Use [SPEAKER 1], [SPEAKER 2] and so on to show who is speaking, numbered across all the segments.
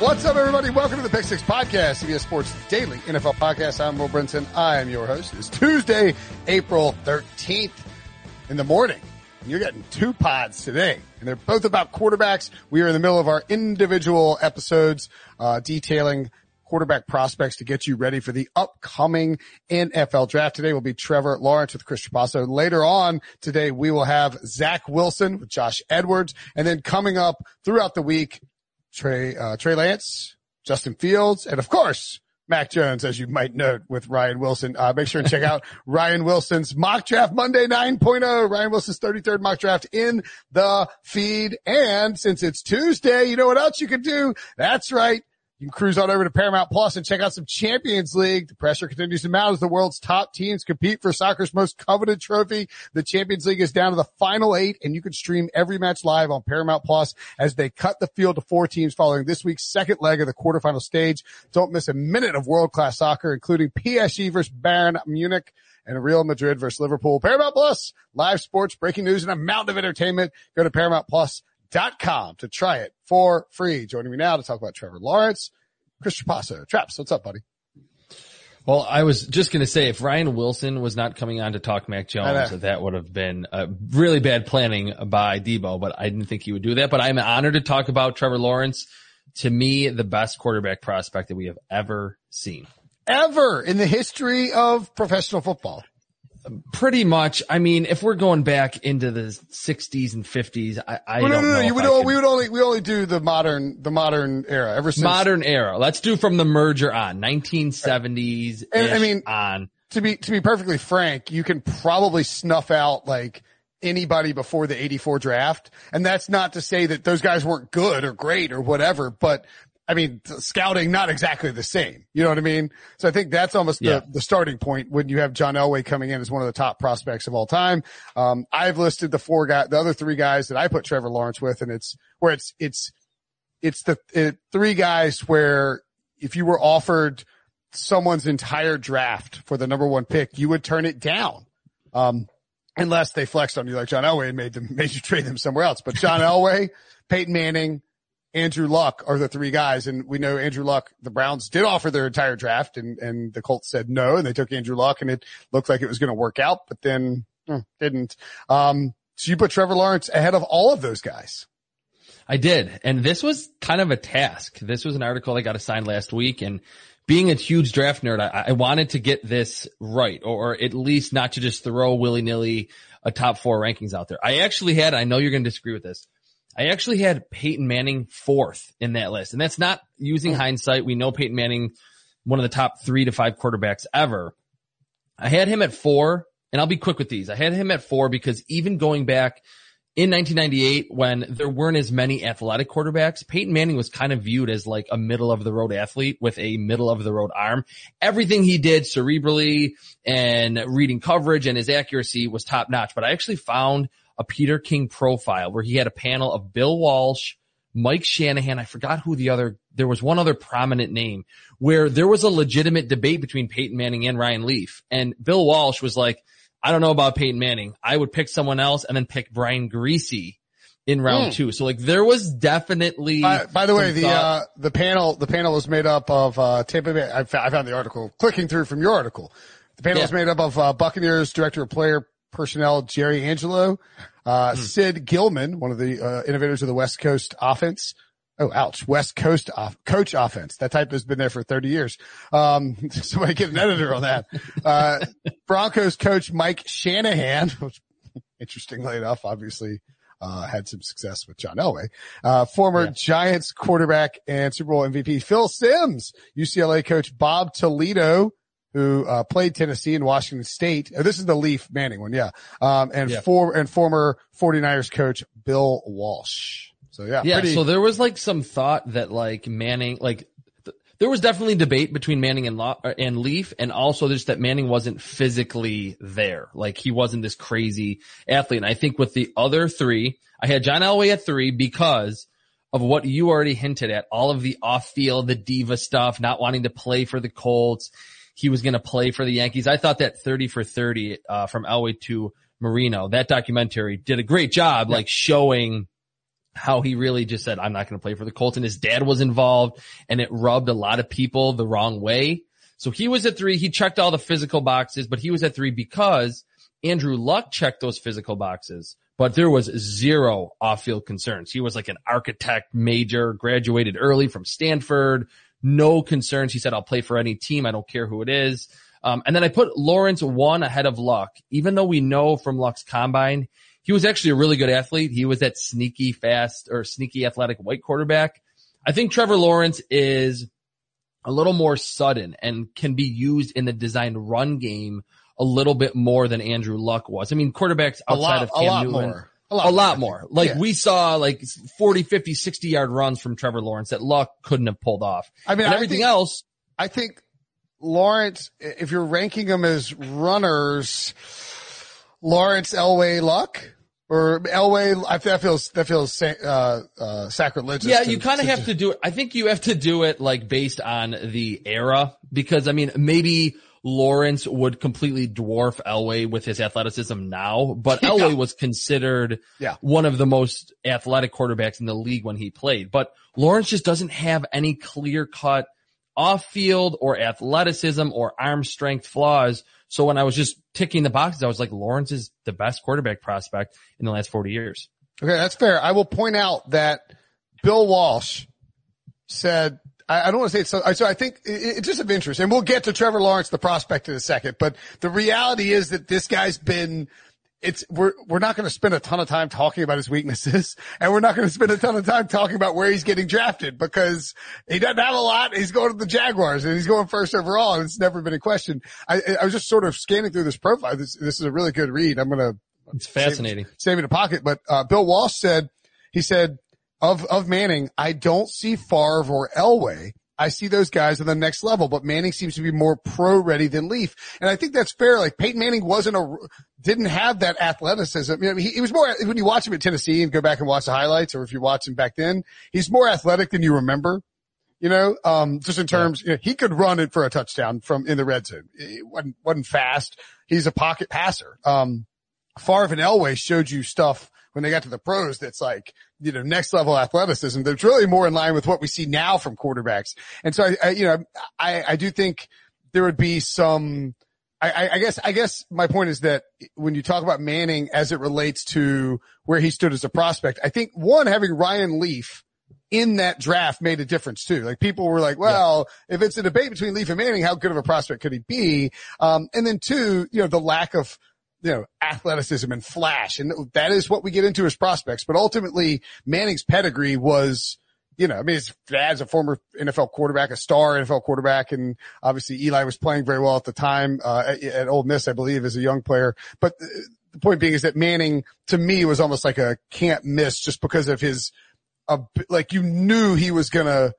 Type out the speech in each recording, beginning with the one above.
[SPEAKER 1] What's up, everybody? Welcome to the Pick Six Podcast, CBS Sports Daily NFL Podcast. I'm Will Brinson. I am your host. It's Tuesday, April 13th in the morning. You're getting two pods today, and they're both about quarterbacks. We are in the middle of our individual episodes uh, detailing quarterback prospects to get you ready for the upcoming NFL draft. Today will be Trevor Lawrence with Chris Trapasso. Later on today, we will have Zach Wilson with Josh Edwards. And then coming up throughout the week, Trey, uh, Trey Lance, Justin Fields, and of course, Mac Jones, as you might note with Ryan Wilson. Uh, make sure and check out Ryan Wilson's mock draft Monday 9.0. Ryan Wilson's 33rd mock draft in the feed. And since it's Tuesday, you know what else you can do? That's right. You can cruise on over to Paramount Plus and check out some Champions League. The pressure continues to mount as the world's top teams compete for soccer's most coveted trophy. The Champions League is down to the final eight and you can stream every match live on Paramount Plus as they cut the field to four teams following this week's second leg of the quarterfinal stage. Don't miss a minute of world-class soccer, including PSG versus Bayern Munich and Real Madrid versus Liverpool. Paramount Plus, live sports, breaking news, and a mountain of entertainment. Go to Paramount Plus dot com to try it for free. Joining me now to talk about Trevor Lawrence, Chris Trapasso. Traps, what's up, buddy?
[SPEAKER 2] Well, I was just going to say if Ryan Wilson was not coming on to talk Mac Jones, that would have been a really bad planning by Debo, but I didn't think he would do that. But I'm honored to talk about Trevor Lawrence. To me, the best quarterback prospect that we have ever seen.
[SPEAKER 1] Ever in the history of professional football.
[SPEAKER 2] Pretty much. I mean, if we're going back into the 60s and 50s, I, I
[SPEAKER 1] Well,
[SPEAKER 2] don't
[SPEAKER 1] no, no, no.
[SPEAKER 2] know.
[SPEAKER 1] You would, all- we would only, we only do the modern, the modern era ever since.
[SPEAKER 2] modern era. Let's do from the merger on 1970s.
[SPEAKER 1] And, I mean-
[SPEAKER 2] on
[SPEAKER 1] to be, to be perfectly frank, you can probably snuff out like anybody before the 84 draft. And that's not to say that those guys weren't good or great or whatever, but I mean, scouting, not exactly the same. You know what I mean? So I think that's almost
[SPEAKER 2] Yeah.
[SPEAKER 1] the, the starting point when you have John Elway coming in as one of the top prospects of all time. Um, I've listed the four guys, the other three guys that I put Trevor Lawrence with, and it's where it's, it's, it's the it, three guys where if you were offered someone's entire draft for the number one pick, you would turn it down. Um, unless they flexed on you like John Elway and made them, made you trade them somewhere else. But John Elway, Peyton Manning, Andrew Luck are the three guys. And we know Andrew Luck, the Browns did offer their entire draft and, and the Colts said no and they took Andrew Luck and it looked like it was going to work out, but then hmm, didn't. Um, so you put Trevor Lawrence ahead of all of those guys.
[SPEAKER 2] I did. And this was kind of a task. This was an article I got assigned last week and being a huge draft nerd, I, I wanted to get this right or, or at least not to just throw willy nilly a top four rankings out there. I actually had, I know you're going to disagree with this. I actually had Peyton Manning fourth in that list and that's not using hmm. hindsight. We know Peyton Manning, one of the top three to five quarterbacks ever. I had him at four and I'll be quick with these. I had him at four because even going back in 1998 when there weren't as many athletic quarterbacks, Peyton Manning was kind of viewed as like a middle of the road athlete with a middle of the road arm. Everything he did cerebrally and reading coverage and his accuracy was top notch. But I actually found a Peter King profile where he had a panel of Bill Walsh, Mike Shanahan. I forgot who the other, there was one other prominent name where there was a legitimate debate between Peyton Manning and Ryan Leaf. And Bill Walsh was like, I don't know about Peyton Manning. I would pick someone else and then pick Brian Griese in round mm. two. So like there was definitely.
[SPEAKER 1] By, by the way, the uh, the panel the panel was made up of uh, Tampa Bay. I, I found the article clicking through from your article. The panel yeah. was made up of uh, Buccaneers director of player personnel Jerry Angelo, uh, mm. Sid Gilman, one of the uh, innovators of the West Coast offense. Oh, ouch. West Coast off, coach offense. That type has been there for 30 years. Um, somebody get an editor on that. Uh, Broncos coach Mike Shanahan, which interestingly enough, obviously, uh, had some success with John Elway. Uh, former yeah. Giants quarterback and Super Bowl MVP Phil Simms, UCLA coach Bob Toledo, who uh, played Tennessee and Washington State. Oh, this is the Leaf Manning one, yeah. Um, and yeah. for and former 49ers coach Bill Walsh. So yeah,
[SPEAKER 2] yeah. Pretty- so there was like some thought that like Manning, like th- there was definitely debate between Manning and Lo- uh, and Leaf, and also just that Manning wasn't physically there. Like he wasn't this crazy athlete. And I think with the other three, I had John Elway at three because of what you already hinted at, all of the off field, the diva stuff, not wanting to play for the Colts he was going to play for the Yankees. I thought that 30 for 30, uh, from Elway to Marino, that documentary did a great job, like showing how he really just said, I'm not going to play for the Colts and his dad was involved and it rubbed a lot of people the wrong way. So he was at three. He checked all the physical boxes, but he was at three because Andrew Luck checked those physical boxes, but there was zero off field concerns. He was like an architect major, graduated early from Stanford, no concerns. He said, I'll play for any team. I don't care who it is. Um, and then I put Lawrence one ahead of Luck, even though we know from Luck's combine, he was actually a really good athlete. He was that sneaky fast or sneaky athletic white quarterback. I think Trevor Lawrence is a little more sudden and can be used in the designed run game a little bit more than Andrew Luck was. I mean, quarterbacks outside lot, of Cam Newton. More. A lot, a lot more. Like yeah. we saw like 40, 50, 60 yard runs from Trevor Lawrence that Luck couldn't have pulled off. I mean, and everything
[SPEAKER 1] think,
[SPEAKER 2] else.
[SPEAKER 1] I think Lawrence, if you're ranking them as runners, Lawrence, Elway, Luck, or Elway, I, that feels that feels uh, uh, sacrilegious.
[SPEAKER 2] Yeah, to, you kind of have to do it. I think you have to do it like based on the era because I mean maybe Lawrence would completely dwarf Elway with his athleticism now, but yeah. Elway was considered yeah. one of the most athletic quarterbacks in the league when he played. But Lawrence just doesn't have any clear cut off field or athleticism or arm strength flaws. So when I was just ticking the boxes, I was like, Lawrence is the best quarterback prospect in the last 40 years.
[SPEAKER 1] Okay. That's fair. I will point out that Bill Walsh said I, I don't want to say it's so, so I think it, it's just of interest and we'll get to Trevor Lawrence, the prospect in a second, but the reality is that this guy's been, it's we're we're not going to spend a ton of time talking about his weaknesses, and we're not going to spend a ton of time talking about where he's getting drafted because he doesn't have a lot. He's going to the Jaguars, and he's going first overall, and it's never been a question. I, I was just sort of scanning through this profile. This this is a really good read. I'm gonna.
[SPEAKER 2] It's fascinating.
[SPEAKER 1] Save, save in a pocket, but uh, Bill Walsh said he said of, of Manning, I don't see Favre or Elway. I see those guys on the next level, but Manning seems to be more pro ready than Leaf. And I think that's fair. Like Peyton Manning wasn't a, didn't have that athleticism. I mean, he, he, was more, when you watch him at Tennessee and go back and watch the highlights, or if you watch him back then, he's more athletic than you remember. You know, um, just in terms, you know, he could run it for a touchdown from in the red zone. It wasn't, wasn't fast. He's a pocket passer. Um, Favre and Elway showed you stuff when they got to the pros that's like, you know, next level athleticism that's really more in line with what we see now from quarterbacks. And so I, I you know, I, I do think there would be some, I, I, guess, I guess my point is that when you talk about Manning as it relates to where he stood as a prospect, I think one, having Ryan Leaf in that draft made a difference too. Like people were like, well, yeah. if it's a debate between Leaf and Manning, how good of a prospect could he be? Um, and then two, you know, the lack of, you know, athleticism and flash. And that is what we get into as prospects. But ultimately, Manning's pedigree was, you know, I mean, his dad's a former NFL quarterback, a star NFL quarterback. And obviously Eli was playing very well at the time, uh, at, at Ole Miss, I believe, as a young player. But the point being is that Manning to me was almost like a can't miss just because of his, uh, like you knew he was to,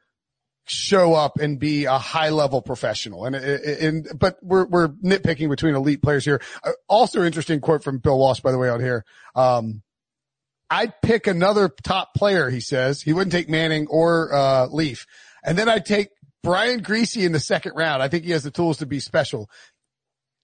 [SPEAKER 1] show up and be a high level professional. And, and, but we're, we're nitpicking between elite players here. Uh, also interesting quote from Bill Walsh, by the way, on here. Um, I'd pick another top player, he says. He wouldn't take Manning or, uh, Leaf. And then I'd take Brian Griese in the second round. I think he has the tools to be special.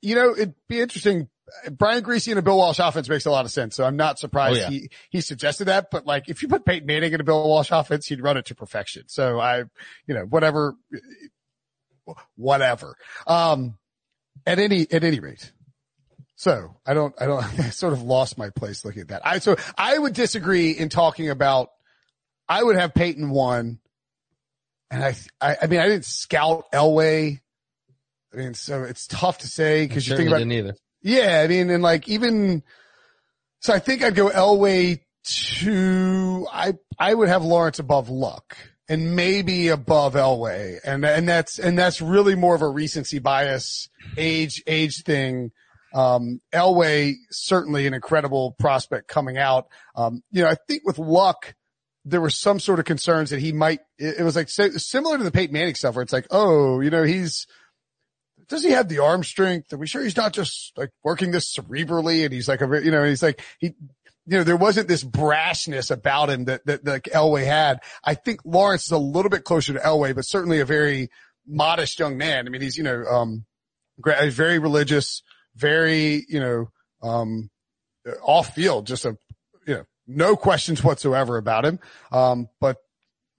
[SPEAKER 1] You know, it'd be interesting. Brian Griese in a Bill Walsh offense makes a lot of sense. So I'm not surprised
[SPEAKER 2] Oh, yeah.
[SPEAKER 1] he, he suggested that. But like, if you put Peyton Manning in a Bill Walsh offense, he'd run it to perfection. So I, you know, whatever, whatever. Um, at any, at any rate. So I don't, I don't, I sort of lost my place looking at that. I, so I would disagree in talking about, I would have Peyton one. And I, I, I mean, I didn't scout Elway. I mean, so it's tough to say because you think about,
[SPEAKER 2] didn't either.
[SPEAKER 1] Yeah, I mean, and like even, so I think I'd go Elway to, I, I would have Lawrence above Luck and maybe above Elway. And, and that's, and that's really more of a recency bias, age, age thing. Um, Elway, certainly an incredible prospect coming out. Um, you know, I think with Luck, there were some sort of concerns that he might, it, was like similar to the Peyton Manning stuff where it's like, oh, you know, he's, does he have the arm strength? Are we sure he's not just like working this cerebrally? And he's like a, you know, he's like, he, you know, there wasn't this brashness about him that, that, that Elway had. I think Lawrence is a little bit closer to Elway, but certainly a very modest young man. I mean, he's, you know, um, very religious, very, you know, um, off field, just a, you know, no questions whatsoever about him. Um, but,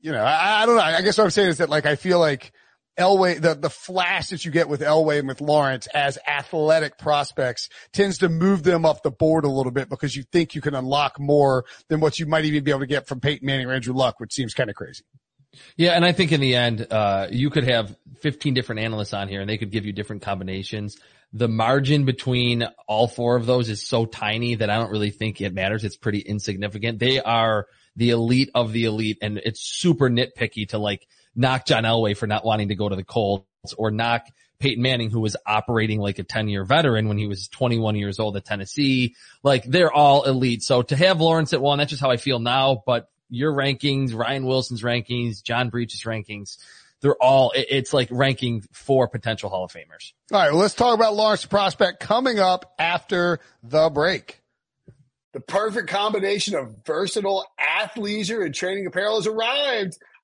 [SPEAKER 1] you know, I, I don't know. I guess what I'm saying is that like, I feel like, Elway, the, the flash that you get with Elway and with Lawrence as athletic prospects tends to move them up the board a little bit because you think you can unlock more than what you might even be able to get from Peyton Manning or Andrew Luck, which seems kind of crazy.
[SPEAKER 2] Yeah, and I think in the end, uh, you could have 15 different analysts on here and they could give you different combinations. The margin between all four of those is so tiny that I don't really think it matters. It's pretty insignificant. They are the elite of the elite and it's super nitpicky to like knock John Elway for not wanting to go to the Colts or knock Peyton Manning, who was operating like a 10 year veteran when he was 21 years old at Tennessee. Like they're all elite. So to have Lawrence at one, that's just how I feel now, but your rankings, Ryan Wilson's rankings, John Breech's rankings, they're all, it's like ranking four potential Hall of Famers.
[SPEAKER 1] All right. Well, let's talk about Lawrence the prospect coming up after the break. The perfect combination of versatile athleisure and training apparel has arrived.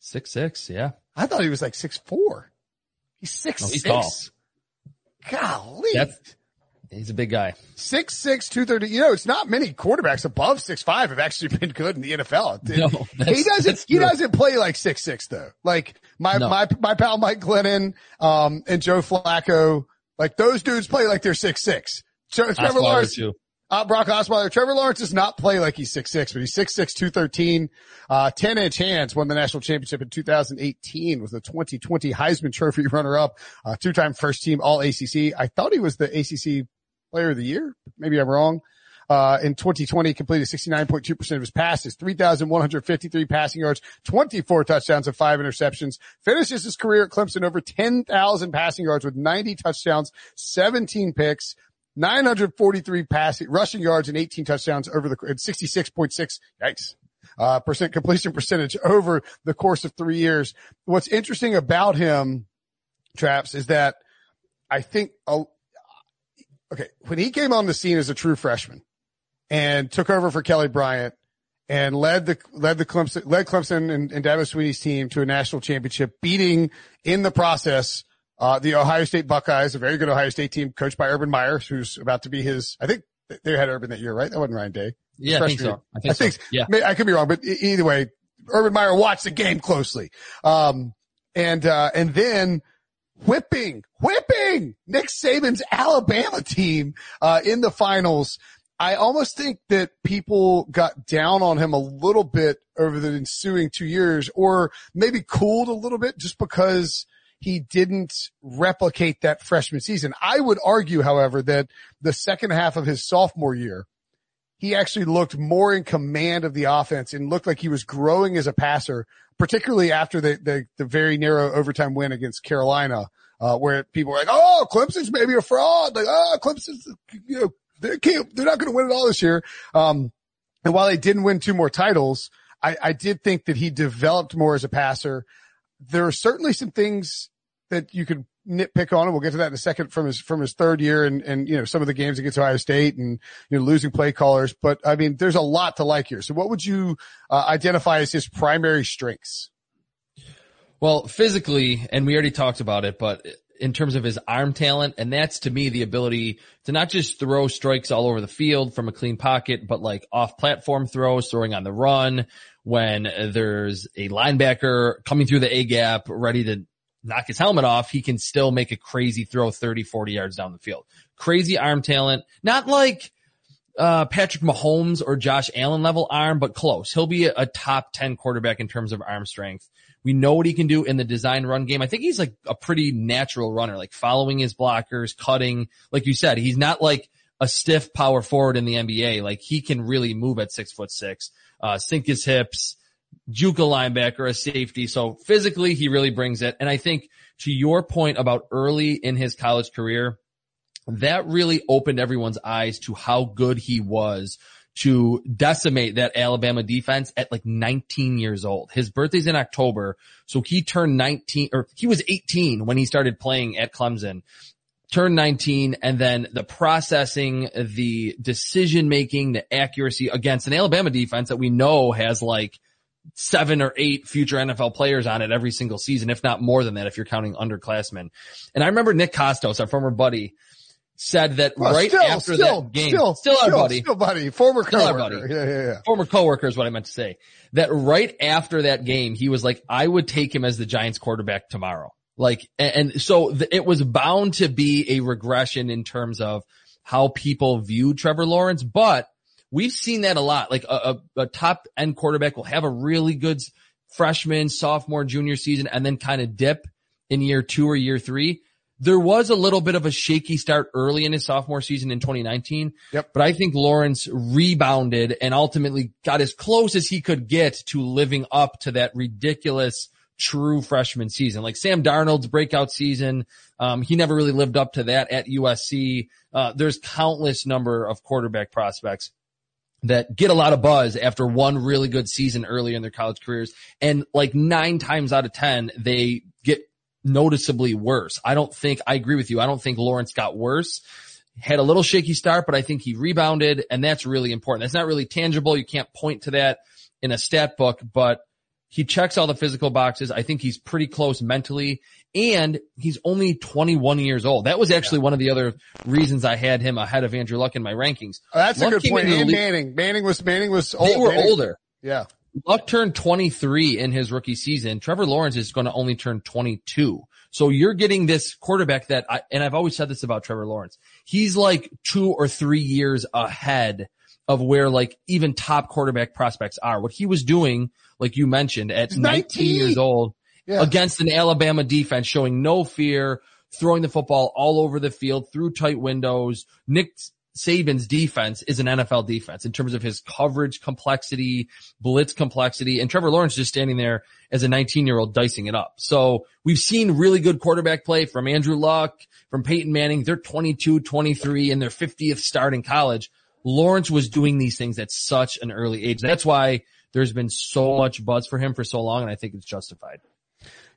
[SPEAKER 2] Six, six. Yeah.
[SPEAKER 1] I thought he was like six four. He's six
[SPEAKER 2] No, he's
[SPEAKER 1] six. Golly.
[SPEAKER 2] That's, he's a big guy.
[SPEAKER 1] Six six two thirty. You know, it's not many quarterbacks above six five have actually been good in the NFL.
[SPEAKER 2] No,
[SPEAKER 1] he doesn't. He doesn't play like six six though. Like my
[SPEAKER 2] No.
[SPEAKER 1] my my pal Mike Glennon, um, and Joe Flacco. Like those dudes play like they're six six. Trevor Lawrence. Uh, Brock Osweiler. Trevor Lawrence does not play like he's six six, but he's six six two thirteen. Uh, ten inch hands won the national championship in 2018 with the 2020 Heisman Trophy runner up, uh, two time first team All ACC. I thought he was the ACC Player of the Year. Maybe I'm wrong. Uh, in 2020, completed 69.2% of his passes, 3,153 passing yards, 24 touchdowns and five interceptions. Finishes his career at Clemson over 10,000 passing yards with 90 touchdowns, 17 picks, 943 passing, rushing yards and 18 touchdowns over the, and 66.6, yikes, uh, percent completion percentage over the course of three years. What's interesting about him, Traps, is that I think, uh, okay, when he came on the scene as a true freshman and took over for Kelly Bryant and led the, led the Clemson, led Clemson and, and Dabo Swinney's team to a national championship, beating in the process, uh, the Ohio State Buckeyes, a very good Ohio State team coached by Urban Meyer, who's about to be his, I think they had Urban that year, right? That wasn't Ryan Day.
[SPEAKER 2] Yeah, I think so. I think,
[SPEAKER 1] I think,
[SPEAKER 2] so. Yeah.
[SPEAKER 1] I could be wrong, but either way, Urban Meyer watched the game closely. Um, and, uh, and then whipping, whipping Nick Saban's Alabama team, uh, in the finals. I almost think that people got down on him a little bit over the ensuing two years or maybe cooled a little bit just because he didn't replicate that freshman season. I would argue, however, that the second half of his sophomore year, he actually looked more in command of the offense and looked like he was growing as a passer, particularly after the, the, the very narrow overtime win against Carolina, uh, where people were like, Oh, Clemson's maybe a fraud. Like, oh, Clemson's, you know, they can't, they're not going to win it all this year. Um, and while they didn't win two more titles, I, I did think that he developed more as a passer. There are certainly some things that you could nitpick on, and we'll get to that in a second from his from his third year and and you know some of the games against Ohio State and you know losing play callers. But I mean, there's a lot to like here. So, what would you uh, identify as his primary strengths?
[SPEAKER 2] Well, physically, and we already talked about it, but in terms of his arm talent. And that's to me the ability to not just throw strikes all over the field from a clean pocket, but like off platform throws, throwing on the run when there's a linebacker coming through the A gap ready to knock his helmet off. He can still make a crazy throw 30, 40 yards down the field. Crazy arm talent. Not like, uh, Patrick Mahomes or Josh Allen level arm, but close. He'll be a, top 10 quarterback in terms of arm strength. We know what he can do in the design run game. I think he's like a pretty natural runner, like following his blockers, cutting. Like you said, he's not like a stiff power forward in the NBA. Like he can really move at six foot six, uh, sink his hips, juke a linebacker, a safety. So physically, he really brings it. And I think to your point about early in his college career, that really opened everyone's eyes to how good he was to decimate that Alabama defense at like 19 years old. His birthday's in October. So he turned 19 or he was 18 when he started playing at Clemson turned 19 and then the processing, the decision making, the accuracy against an Alabama defense that we know has like seven or eight future NFL players on it every single season, if not more than that, if you're counting underclassmen. And I remember Nick Kostos, our former buddy, said that well, right
[SPEAKER 1] still,
[SPEAKER 2] after
[SPEAKER 1] still,
[SPEAKER 2] that game,
[SPEAKER 1] still,
[SPEAKER 2] still, our buddy,
[SPEAKER 1] still buddy, former still coworker, buddy.
[SPEAKER 2] Yeah, yeah, yeah. Former coworker is what I meant to say. That right after that game, he was like, I would take him as the Giants quarterback tomorrow. Like, and, and so the, it was bound to be a regression in terms of how people view Trevor Lawrence, but we've seen that a lot. Like a, a, a top end quarterback will have a really good freshman, sophomore, junior season and then kind of dip in year two or year three there was a little bit of a shaky start early in his sophomore season in 2019.
[SPEAKER 1] Yep.
[SPEAKER 2] But I think Lawrence rebounded and ultimately got as close as he could get to living up to that ridiculous true freshman season. Like Sam Darnold's breakout season, um, he never really lived up to that at USC. Uh, there's countless number of quarterback prospects that get a lot of buzz after one really good season early in their college careers. And like nine times out of 10, they get noticeably worse. I don't think, I agree with you. I don't think Lawrence got worse. Had a little shaky start, but I think he rebounded and that's really important. That's not really tangible. You can't point to that in a stat book, but he checks all the physical boxes. I think he's pretty close mentally and he's only 21 years old. That was actually one of the other reasons I had him ahead of Andrew Luck in my rankings.
[SPEAKER 1] Oh, that's Luck a good point. And Manning. Manning was, Manning was old.
[SPEAKER 2] They were
[SPEAKER 1] Manning,
[SPEAKER 2] older.
[SPEAKER 1] Yeah.
[SPEAKER 2] Luck turned 23 in his rookie season. Trevor Lawrence is going to only turn 22. So you're getting this quarterback that I, and I've always said this about Trevor Lawrence. He's like two or three years ahead of where like even top quarterback prospects are. What he was doing, like you mentioned at 19, 19 years old yeah. against an Alabama defense showing no fear, throwing the football all over the field through tight windows. Nick Saban's defense is an NFL defense in terms of his coverage complexity, blitz complexity, and Trevor Lawrence just standing there as a 19 year old dicing it up. So we've seen really good quarterback play from Andrew Luck, from Peyton Manning. They're 22, 23 in their 50th start in college. Lawrence was doing these things at such an early age. That's why there's been so much buzz for him for so long, and I think it's justified.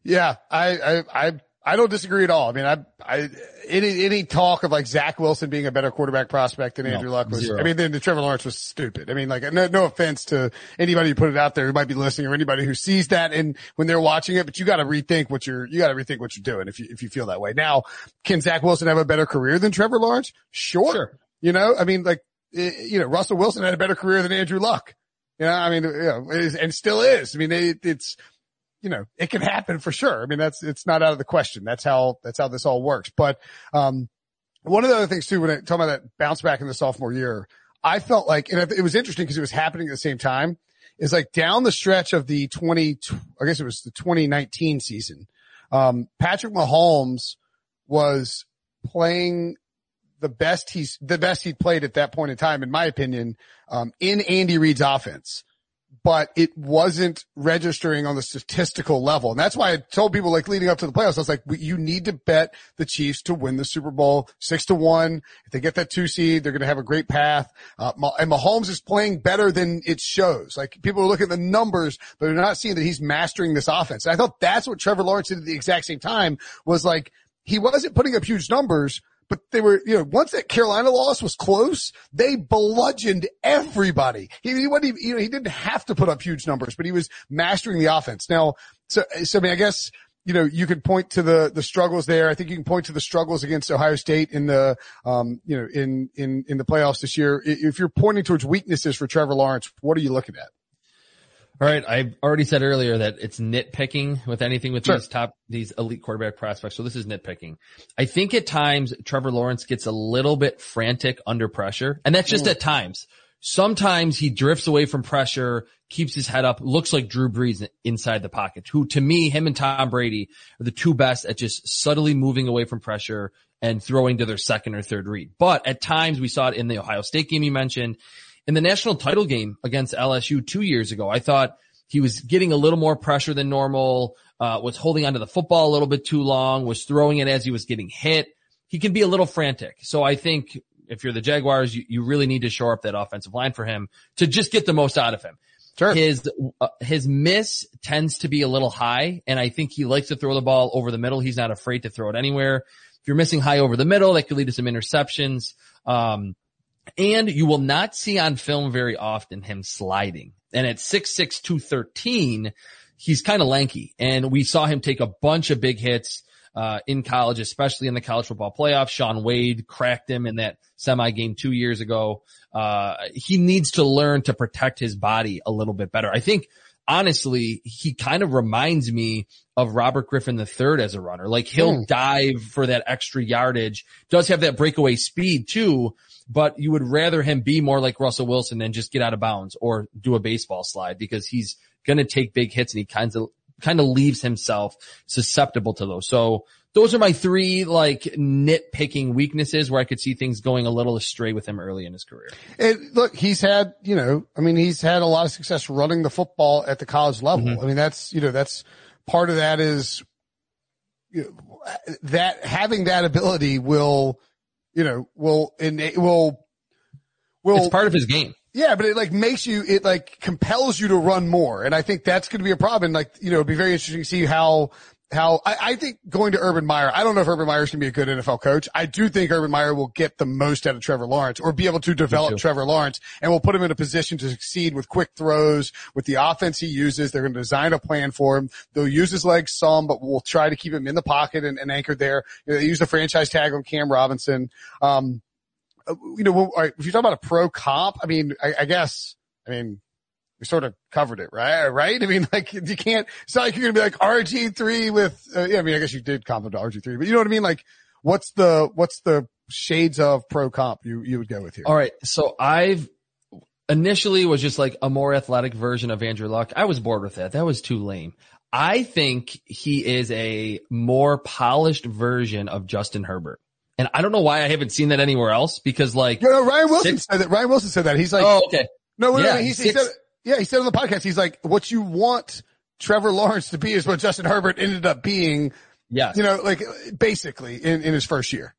[SPEAKER 1] Yeah, I, I, I I don't disagree at all. I mean, I, I, any, any talk of like Zach Wilson being a better quarterback prospect than Andrew no, Luck was, zero. I mean, then the Trevor Lawrence was stupid. I mean, like, no, no offense to anybody who put it out there who might be listening or anybody who sees that and when they're watching it, but you got to rethink what you're, you got to rethink what you're doing if you, if you feel that way. Now, can Zach Wilson have a better career than Trevor Lawrence? Sure. sure. You know, I mean, like, eh, you know, Russell Wilson had a better career than Andrew Luck. You know, I mean, you know, and still is. I mean, it, it's, you know, it can happen for sure. I mean, that's, it's not out of the question. That's how, that's how this all works. But, um, one of the other things too, when I talk about that bounce back in the sophomore year, I felt like, and it was interesting because it was happening at the same time. Is like down the stretch of the 20, I guess it was the 2019 season. Um, Patrick Mahomes was playing the best he's, the best he'd played at that point in time, in my opinion, um, in Andy Reid's offense but it wasn't registering on the statistical level. And that's why I told people like leading up to the playoffs, I was like, you need to bet the Chiefs to win the Super Bowl six to one. If they get that two seed, they're going to have a great path. Uh, and Mahomes is playing better than it shows. Like people are looking at the numbers, but they're not seeing that he's mastering this offense. And I thought that's what Trevor Lawrence did at the exact same time was like, he wasn't putting up huge numbers, but they were, you know, once that Carolina loss was close, they bludgeoned everybody. He, he wasn't even, you know, he didn't have to put up huge numbers, but he was mastering the offense. Now, so, so I mean, I guess, you know, you could point to the, the struggles there. I think you can point to the struggles against Ohio State in the, um, you know, in, in, in the playoffs this year. If you're pointing towards weaknesses for Trevor Lawrence, what are you looking at?
[SPEAKER 2] All right. I already said earlier that it's nitpicking with anything with sure. these top, these elite quarterback prospects. So this is nitpicking. I think at times Trevor Lawrence gets a little bit frantic under pressure and that's just Ooh. at times. Sometimes he drifts away from pressure, keeps his head up, looks like Drew Brees inside the pocket, who to me, him and Tom Brady are the two best at just subtly moving away from pressure and throwing to their second or third read. But at times we saw it in the Ohio State game you mentioned in the national title game against LSU two years ago, I thought he was getting a little more pressure than normal, uh, was holding onto the football a little bit too long, was throwing it as he was getting hit. He can be a little frantic. So I think if you're the Jaguars, you, you really need to shore up that offensive line for him to just get the most out of him. Sure. His, uh, his miss tends to be a little high and I think he likes to throw the ball over the middle. He's not afraid to throw it anywhere. If you're missing high over the middle, that could lead to some interceptions. Um, and you will not see on film very often him sliding. And at 6'6", 213, he's kind of lanky. And we saw him take a bunch of big hits uh, in college, especially in the college football playoffs. Shaun Wade cracked him in that semi game two years ago. Uh, he needs to learn to protect his body a little bit better. I think honestly, he kind of reminds me of Robert Griffin III as a runner. Like he'll mm. dive for that extra yardage, does have that breakaway speed too, but you would rather him be more like Russell Wilson than just get out of bounds or do a baseball slide because he's going to take big hits and he kind of, kind of leaves himself susceptible to those. So those are my three like nitpicking weaknesses where I could see things going a little astray with him early in his career.
[SPEAKER 1] And look, he's had, you know, I mean, he's had a lot of success running the football at the college level. Mm-hmm. I mean, that's, you know, that's part of that is you know, that having that ability will, you know, will, and it will, will.
[SPEAKER 2] It's part of his game.
[SPEAKER 1] Yeah, but it like makes you, it like compels you to run more. And I think that's going to be a problem. And like, you know, it'd be very interesting to see how, how I, I think going to Urban Meyer, I don't know if Urban Meyer is going to be a good NFL coach. I do think Urban Meyer will get the most out of Trevor Lawrence or be able to develop Trevor Lawrence and will put him in a position to succeed with quick throws, with the offense he uses. They're going to design a plan for him. They'll use his legs some, but we'll try to keep him in the pocket and, and anchored there. You know, they use the franchise tag on Cam Robinson. Um, you know, if you talk about a pro comp, I mean, I, I guess, I mean, we sort of covered it, right? Right? I mean, like you can't. It's not like you're gonna be like RG three with. Uh, yeah, I mean, I guess you did comp to RG three, but you know what I mean? Like, what's the what's the shades of pro comp you you would go with here?
[SPEAKER 2] All right, so I've initially was just like a more athletic version of Andrew Luck. I was bored with that. That was too lame. I think he is a more polished version of Justin Herbert. And I don't know why I haven't seen that anywhere else because like
[SPEAKER 1] you know, Ryan Wilson six, said that. Ryan Wilson said that. He's like,
[SPEAKER 2] oh, okay.
[SPEAKER 1] No, yeah, he, he said, yeah, he said on the podcast, he's like, what you want Trevor Lawrence to be is what Justin Herbert ended up being.
[SPEAKER 2] Yeah.
[SPEAKER 1] You know, like basically in, in his first year.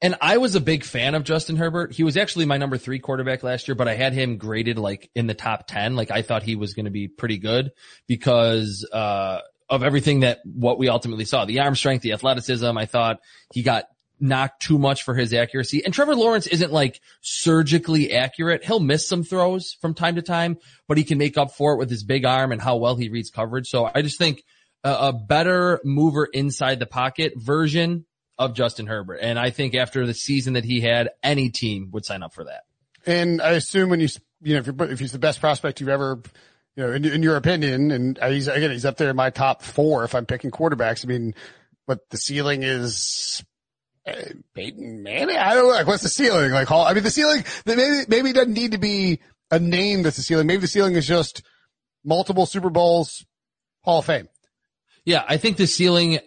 [SPEAKER 2] And I was a big fan of Justin Herbert. He was actually my number three quarterback last year, but I had him graded like in the top 10. Like I thought he was going to be pretty good because, uh, of everything that what we ultimately saw, the arm strength, the athleticism. I thought he got knocked too much for his accuracy. And Trevor Lawrence isn't like surgically accurate. He'll miss some throws from time to time, but he can make up for it with his big arm and how well he reads coverage. So I just think a, a better mover inside the pocket version of Justin Herbert. And I think after the season that he had, any team would sign up for that.
[SPEAKER 1] And I assume when you, you know, if, you're, if he's the best prospect you've ever, you know, in, in your opinion, and he's, again, he's up there in my top four if I'm picking quarterbacks. I mean, but the ceiling is Peyton Manning. I don't know. Like, what's the ceiling? Like, Hall. I mean, the ceiling. Maybe maybe it doesn't need to be a name that's the ceiling. Maybe the ceiling is just multiple Super Bowls, Hall of Fame.
[SPEAKER 2] Yeah, I think the ceiling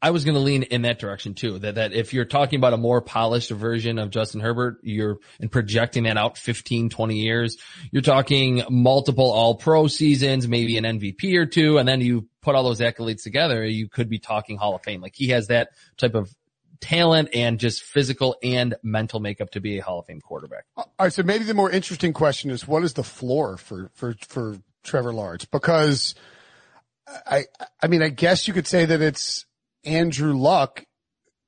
[SPEAKER 2] I was going to lean in that direction too. That that if you're talking about a more polished version of Justin Herbert, you're and projecting that out 15, 20 years, you're talking multiple all pro seasons, maybe an MVP or two, and then you put all those accolades together, you could be talking Hall of Fame. Like he has that type of talent and just physical and mental makeup to be a Hall of Fame quarterback.
[SPEAKER 1] All right. So maybe the more interesting question is what is the floor for, for, for Trevor Lawrence? Because I, I mean, I guess you could say that it's Andrew Luck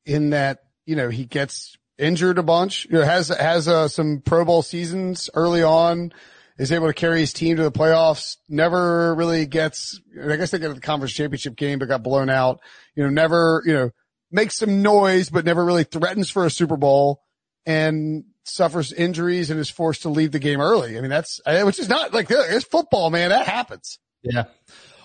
[SPEAKER 1] in that, you know, he gets injured a bunch, you know, has, has uh, some Pro Bowl seasons early on, is able to carry his team to the playoffs, never really gets, I guess they got the conference championship game, but got blown out, you know, never, you know, makes some noise, but never really threatens for a Super Bowl and suffers injuries and is forced to leave the game early. I mean, that's, which is not like, it's football, man. That happens.
[SPEAKER 2] Yeah.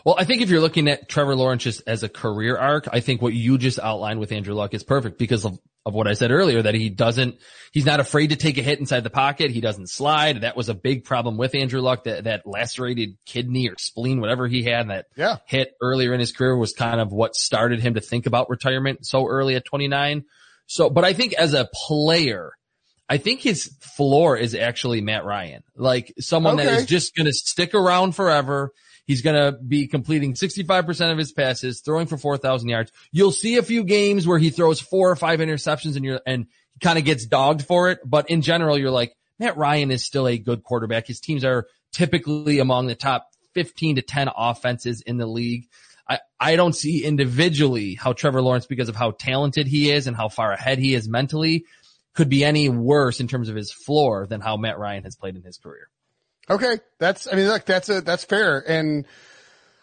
[SPEAKER 2] Well, I think if you're looking at Trevor Lawrence just as a career arc, I think what you just outlined with Andrew Luck is perfect because of, of what I said earlier, that he doesn't, he's not afraid to take a hit inside the pocket. He doesn't slide. That was a big problem with Andrew Luck, that, that lacerated kidney or spleen, whatever he had, that
[SPEAKER 1] yeah.
[SPEAKER 2] hit earlier in his career was kind of what started him to think about retirement so early at 29. So, but I think as a player, I think his floor is actually Matt Ryan, like someone okay. that is just going to stick around forever He's going to be completing 65% of his passes, throwing for 4,000 yards. You'll see a few games where he throws four or five interceptions and you're, and kind of gets dogged for it. But in general, you're like, Matt Ryan is still a good quarterback. His teams are typically among the top 15 to 10 offenses in the league. I, I don't see individually how Trevor Lawrence, because of how talented he is and how far ahead he is mentally, could be any worse in terms of his floor than how Matt Ryan has played in his career.
[SPEAKER 1] Okay. That's, I mean, look, that's a, that's fair. And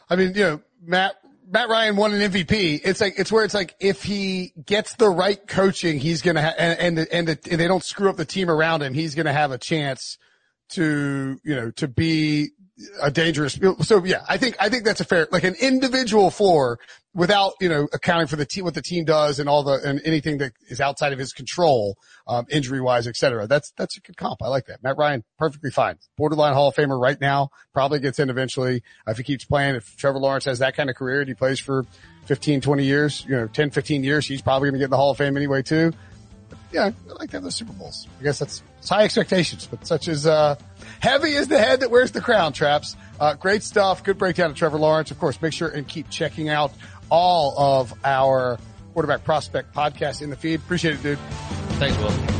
[SPEAKER 1] I mean, you know, Matt, Matt Ryan won an MVP. It's like, it's where it's like, if he gets the right coaching, he's to have, and, and, and, the, and they don't screw up the team around him, he's to have a chance to, you know, to be a dangerous. So yeah, I think, I think that's a fair, like an individual floor without, you know, accounting for the team, what the team does and all the, and anything that is outside of his control, um, injury wise, et cetera. That's, that's a good comp. I like that. Matt Ryan, perfectly fine. Borderline Hall of Famer right now, probably gets in eventually. If he keeps playing, if Trevor Lawrence has that kind of career and he plays for 15, 20 years, you know, 10, 15 years, he's probably going to get in the Hall of Fame anyway too. Yeah, I like to have those Super Bowls. I guess that's, high expectations, but such as, uh, heavy is the head that wears the crown traps. Uh, great stuff. Good breakdown of Trevor Lawrence. Of course, make sure and keep checking out all of our quarterback prospect podcast in the feed. Appreciate it, dude.
[SPEAKER 2] Thanks, Will.